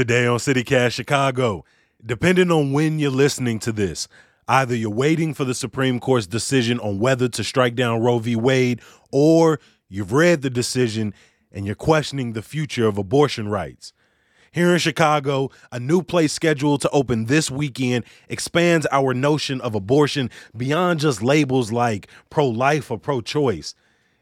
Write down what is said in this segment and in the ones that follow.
Today on CityCast Chicago, depending on when you're listening to this, either you're waiting for the Supreme Court's decision on whether to strike down Roe v. Wade, or you've read the decision and you're questioning the future of abortion rights. Here in Chicago, a new place scheduled to open this weekend expands our notion of abortion beyond just labels like pro life or pro choice.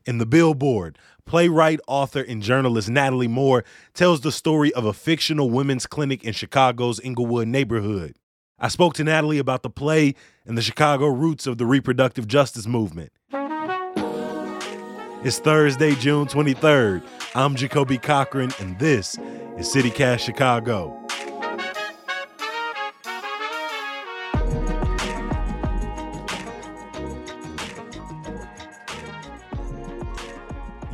In the billboard, playwright, author, and journalist Natalie Moore tells the story of a fictional women's clinic in Chicago's Englewood neighborhood. I spoke to Natalie about the play and the Chicago roots of the reproductive justice movement. It's Thursday, June 23rd. I'm Jacoby Cochran, and this is CityCast Chicago.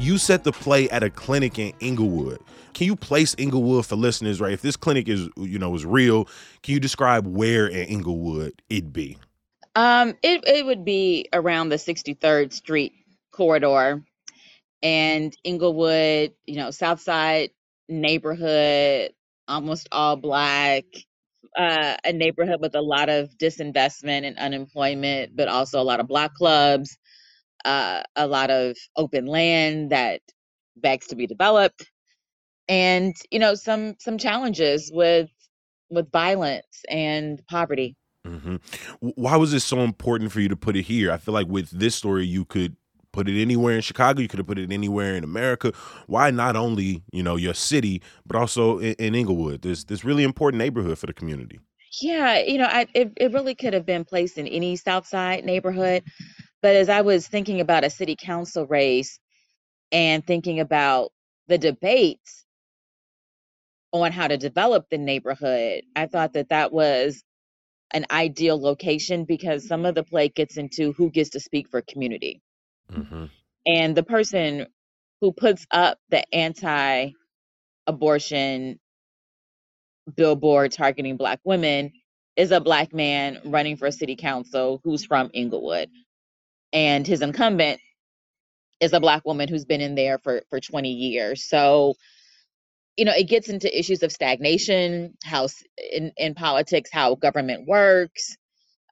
You set the play at a clinic in Englewood. Can you place Englewood for listeners, right? If this clinic is, you know, is real, can you describe where in Englewood it'd be? Um, it it would be around the 63rd Street corridor and Inglewood, you know, South Side neighborhood, almost all black, uh, a neighborhood with a lot of disinvestment and unemployment, but also a lot of black clubs, uh, a lot of open land that begs to be developed, and you know some some challenges with with violence and poverty. hmm Why was it so important for you to put it here? I feel like with this story, you could put it anywhere in Chicago. You could have put it anywhere in America. Why not only you know your city, but also in, in Englewood? This this really important neighborhood for the community. Yeah, you know, I it, it really could have been placed in any South Side neighborhood, but as I was thinking about a city council race and thinking about the debates on how to develop the neighborhood, I thought that that was an ideal location because some of the play gets into who gets to speak for community. hmm And the person who puts up the anti abortion billboard targeting Black women is a Black man running for city council who's from Englewood. And his incumbent is a Black woman who's been in there for, for 20 years. So, you know, it gets into issues of stagnation, how in, in politics, how government works,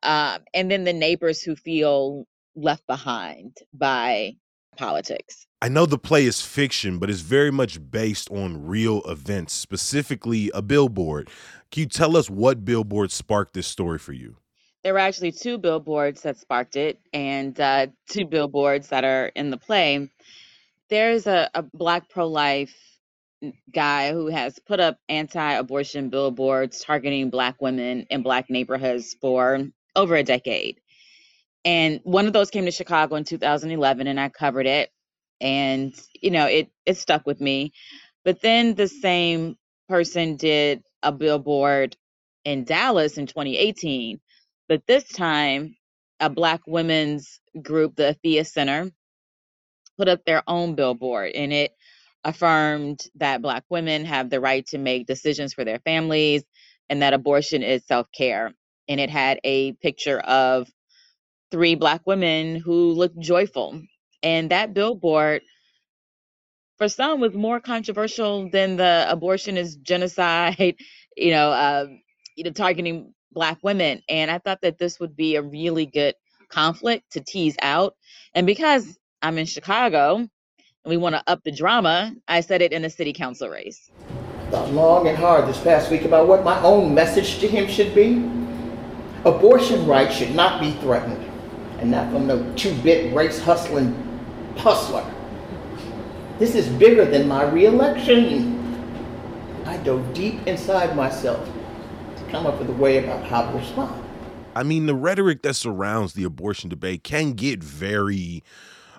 um, and then the neighbors who feel left behind by politics. I know the play is fiction, but it's very much based on real events, specifically a billboard. Can you tell us what billboard sparked this story for you? There were actually two billboards that sparked it, and uh, two billboards that are in the play. There's a, a Black pro life guy who has put up anti abortion billboards targeting Black women in Black neighborhoods for over a decade. And one of those came to Chicago in 2011, and I covered it. And, you know, it, it stuck with me. But then the same person did a billboard in Dallas in 2018. But this time, a Black women's group, the Afiya Center, put up their own billboard and it affirmed that Black women have the right to make decisions for their families and that abortion is self care. And it had a picture of three Black women who looked joyful. And that billboard, for some, was more controversial than the abortion is genocide, you know, um, you know, targeting Black women. And I thought that this would be a really good conflict to tease out. And because I'm in Chicago and we want to up the drama, I said it in a city council race. Thought long and hard this past week about what my own message to him should be. Abortion rights should not be threatened, and not from no two-bit race hustling hustler. This is bigger than my reelection. I dove deep inside myself come up with a way about how to respond. I mean, the rhetoric that surrounds the abortion debate can get very,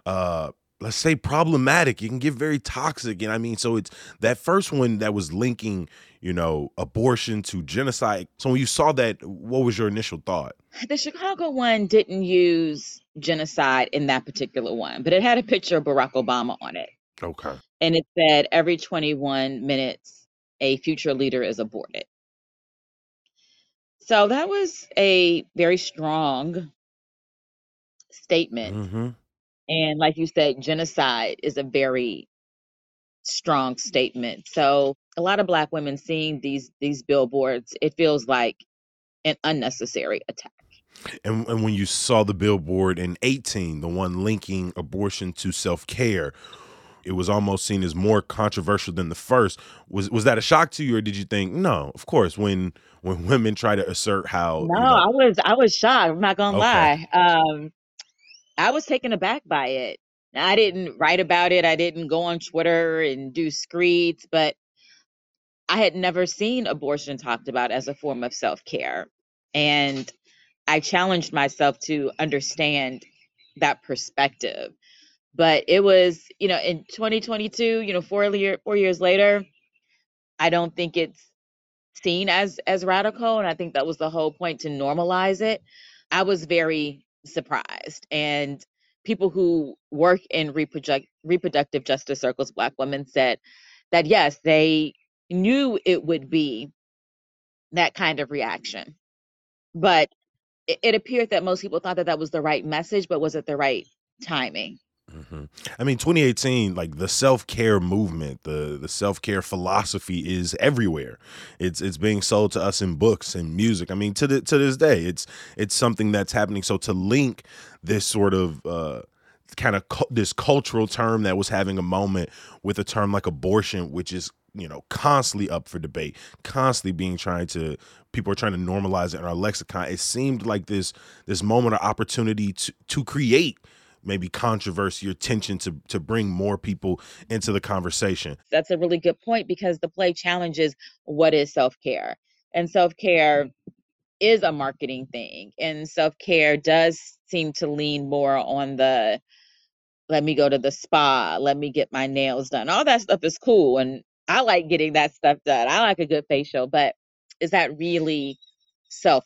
uh, let's say, problematic. It can get very toxic. And I mean, so it's that first one that was linking, you know, abortion to genocide. So when you saw that, what was your initial thought? The Chicago one didn't use genocide in that particular one, but it had a picture of Barack Obama on it. Okay. And it said every 21 minutes, a future leader is aborted. So that was a very strong statement. hmm And like you said, genocide is a very strong statement. So a lot of black women seeing these these billboards, it feels like an unnecessary attack. And, and when you saw the billboard in 18, the one linking abortion to self care, it was almost seen as more controversial than the first. Was was that a shock to you, or did you think, no, of course, when when women try to assert how No, you know, I was I was shocked. I'm not gonna okay, lie. Um, I was taken aback by it. I didn't write about it. I didn't go on Twitter and do screeds, but I had never seen abortion talked about as a form of self care. And I challenged myself to understand that perspective. But it was, you know, in 2022, you know, four year, four years later, I don't think it's seen as as radical, and I think that was the whole point to normalize it. I was very surprised, and people who work in reproduct, reproductive justice circles, Black women, said that yes, they knew it would be that kind of reaction, but it, it appeared that most people thought that that was the right message, but was it the right timing? Hmm I mean, 2018, like the self care movement, the the self care philosophy is everywhere. It's it's being sold to us in books and music. I mean, to the, to this day, it's it's something that's happening. So to link this sort of uh, kind of cu- this cultural term that was having a moment with a term like abortion, which is you know constantly up for debate, constantly being trying to people are trying to normalize it in our lexicon. It seemed like this this moment of opportunity to to create maybe controversy or tension to to bring more people into the conversation. That's a really good point because the play challenges what is self care, and self care is a marketing thing, and self care does seem to lean more on the let me go to the spa, let me get my nails done. All that stuff is cool, and I like getting that stuff done. I like a good facial, but is that really self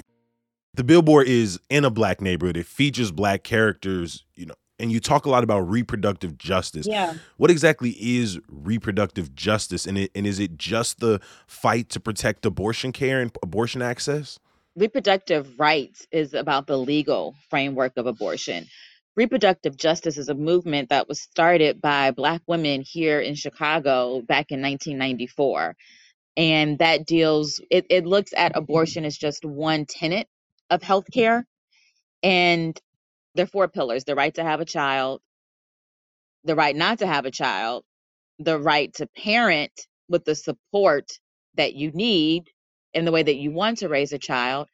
The billboard is in a black neighborhood. It features black characters, you know, and you talk a lot about reproductive justice. Yeah. What exactly is reproductive justice and it and is it just the fight to protect abortion care and abortion access? Reproductive rights is about the legal framework of abortion. Reproductive justice is a movement that was started by Black women here in Chicago back in 1994. And that deals, it, it looks at abortion as just one tenet of healthcare. And there are four pillars the right to have a child, the right not to have a child, the right to parent with the support that you need in the way that you want to raise a child.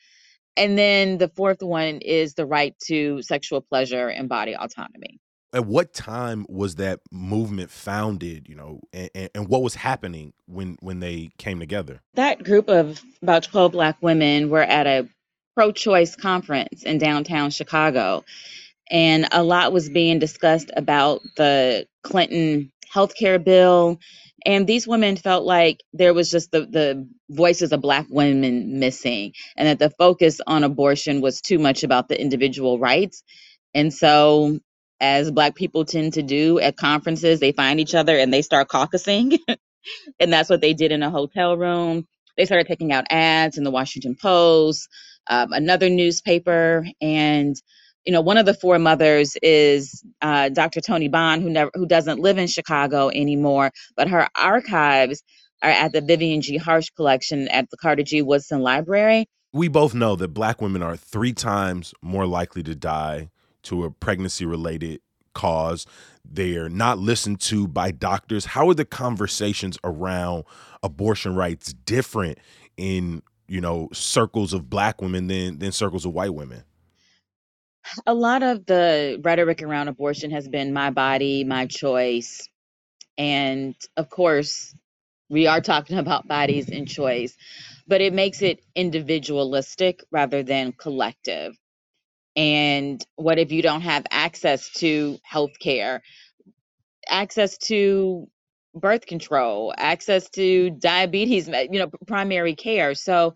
And then the fourth one is the right to sexual pleasure and body autonomy. At what time was that movement founded, you know, and, and what was happening when when they came together? That group of about 12 Black women were at a pro choice conference in downtown Chicago. And a lot was being discussed about the Clinton healthcare bill. And these women felt like there was just the, the voices of Black women missing, and that the focus on abortion was too much about the individual rights. And so, as Black people tend to do at conferences, they find each other and they start caucusing. and that's what they did in a hotel room. They started taking out ads in the Washington Post, um, another newspaper, and you know one of the four mothers is uh, Dr. Toni Bond, who never who doesn't live in Chicago anymore, but her archives are at the Vivian G. Harsh collection at the Carter G. Woodson Library. We both know that black women are three times more likely to die to a pregnancy related cause. They're not listened to by doctors. How are the conversations around abortion rights different in, you know, circles of black women than than circles of white women? A lot of the rhetoric around abortion has been my body, my choice. And of course, we are talking about bodies and choice, but it makes it individualistic rather than collective. And what if you don't have access to health care, access to birth control, access to diabetes, you know, primary care? So,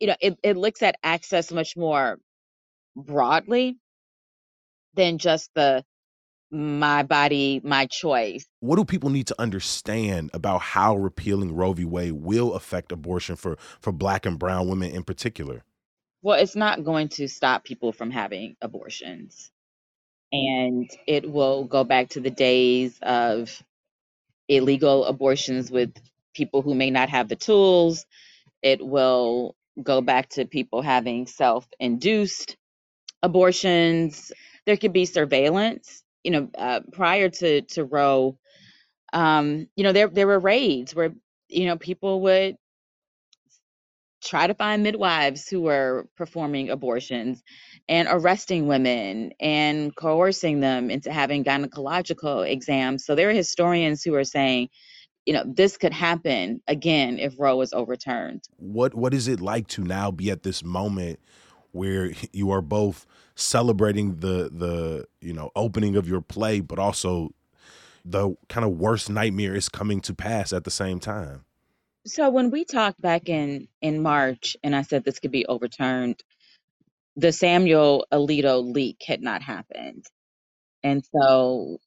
you know, it, it looks at access much more broadly than just the my body, my choice. What do people need to understand about how repealing Roe v. Wade will affect abortion for for black and brown women in particular? Well, it's not going to stop people from having abortions. And it will go back to the days of illegal abortions with people who may not have the tools. It will go back to people having self induced abortions. There could be surveillance you know, uh, prior to to Roe, um, you know, there there were raids where you know people would try to find midwives who were performing abortions and arresting women and coercing them into having gynecological exams. So there are historians who are saying, you know, this could happen again if Roe was overturned. What what is it like to now be at this moment where you are both celebrating the the you know opening of your play, but also the kind of worst nightmare is coming to pass at the same time. So when we talked back in in March, and I said this could be overturned, the Samuel Alito leak had not happened, and so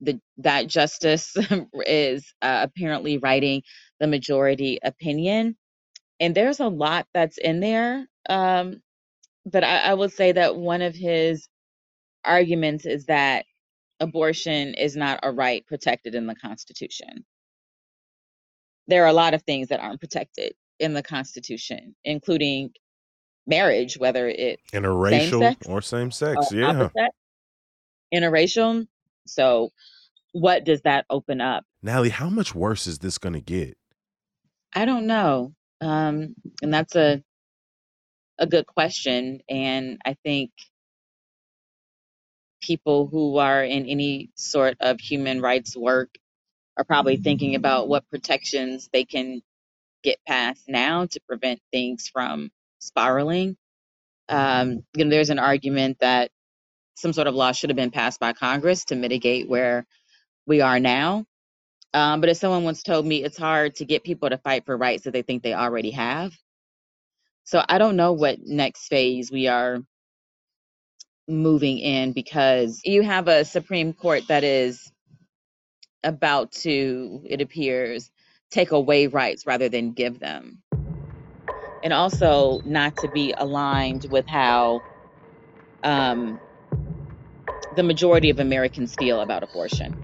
the that justice is uh, apparently writing the majority opinion, and there's a lot that's in there. Um, but I, I would say that one of his arguments is that abortion is not a right protected in the Constitution. There are a lot of things that aren't protected in the Constitution, including marriage, whether it interracial same-sex or same sex. Yeah. interracial. So, what does that open up? Natalie, how much worse is this going to get? I don't know. Um, and that's a a good question. And I think people who are in any sort of human rights work are probably thinking about what protections they can get past now to prevent things from spiraling. Um, you know, there's an argument that some sort of law should have been passed by Congress to mitigate where we are now. Um, but as someone once told me, it's hard to get people to fight for rights that they think they already have. So I don't know what next phase we are moving in because you have a Supreme Court that is about to, it appears, take away rights rather than give them. And also not to be aligned with how um, the majority of Americans feel about abortion.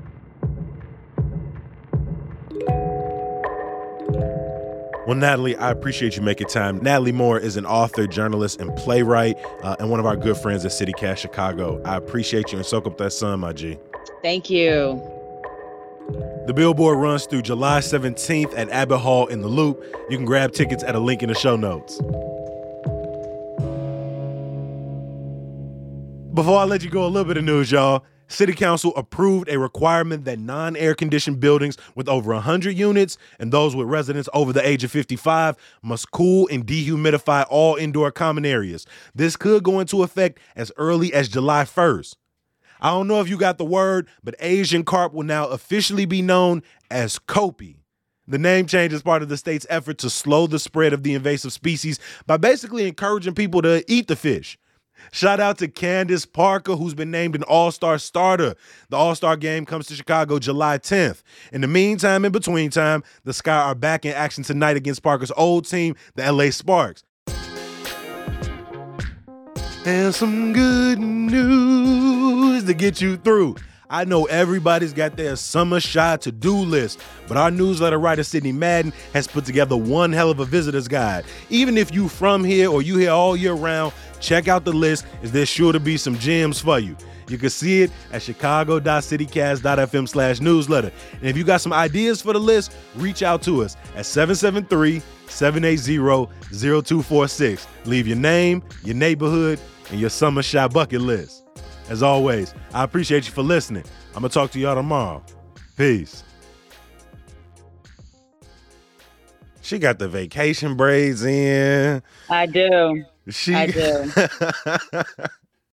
Well, Natalie, I appreciate you making time. Natalie Moore is an author, journalist, and playwright, uh, and one of our good friends at CityCast Chicago. I appreciate you and soak up that sun, my G. Thank you. The billboard runs through July 17th at Abbott Hall in the Loop. You can grab tickets at a link in the show notes. Before I let you go, a little bit of news, y'all. City Council approved a requirement that non air conditioned buildings with over 100 units and those with residents over the age of 55 must cool and dehumidify all indoor common areas. This could go into effect as early as July 1st. I don't know if you got the word, but Asian carp will now officially be known as Copi. The name change is part of the state's effort to slow the spread of the invasive species by basically encouraging people to eat the fish. Shout out to Candace Parker, who's been named an All Star starter. The All Star game comes to Chicago July 10th. In the meantime, in between time, the Sky are back in action tonight against Parker's old team, the LA Sparks. And some good news to get you through. I know everybody's got their summer shy to do list, but our newsletter writer Sydney Madden has put together one hell of a visitor's guide. Even if you're from here or you here all year round, check out the list, as there's sure to be some gems for you. You can see it at chicago.citycast.fm slash newsletter. And if you got some ideas for the list, reach out to us at 773 780 0246. Leave your name, your neighborhood, and your summer shy bucket list. As always, I appreciate you for listening. I'm going to talk to y'all tomorrow. Peace. She got the vacation braids in. I do. She I do.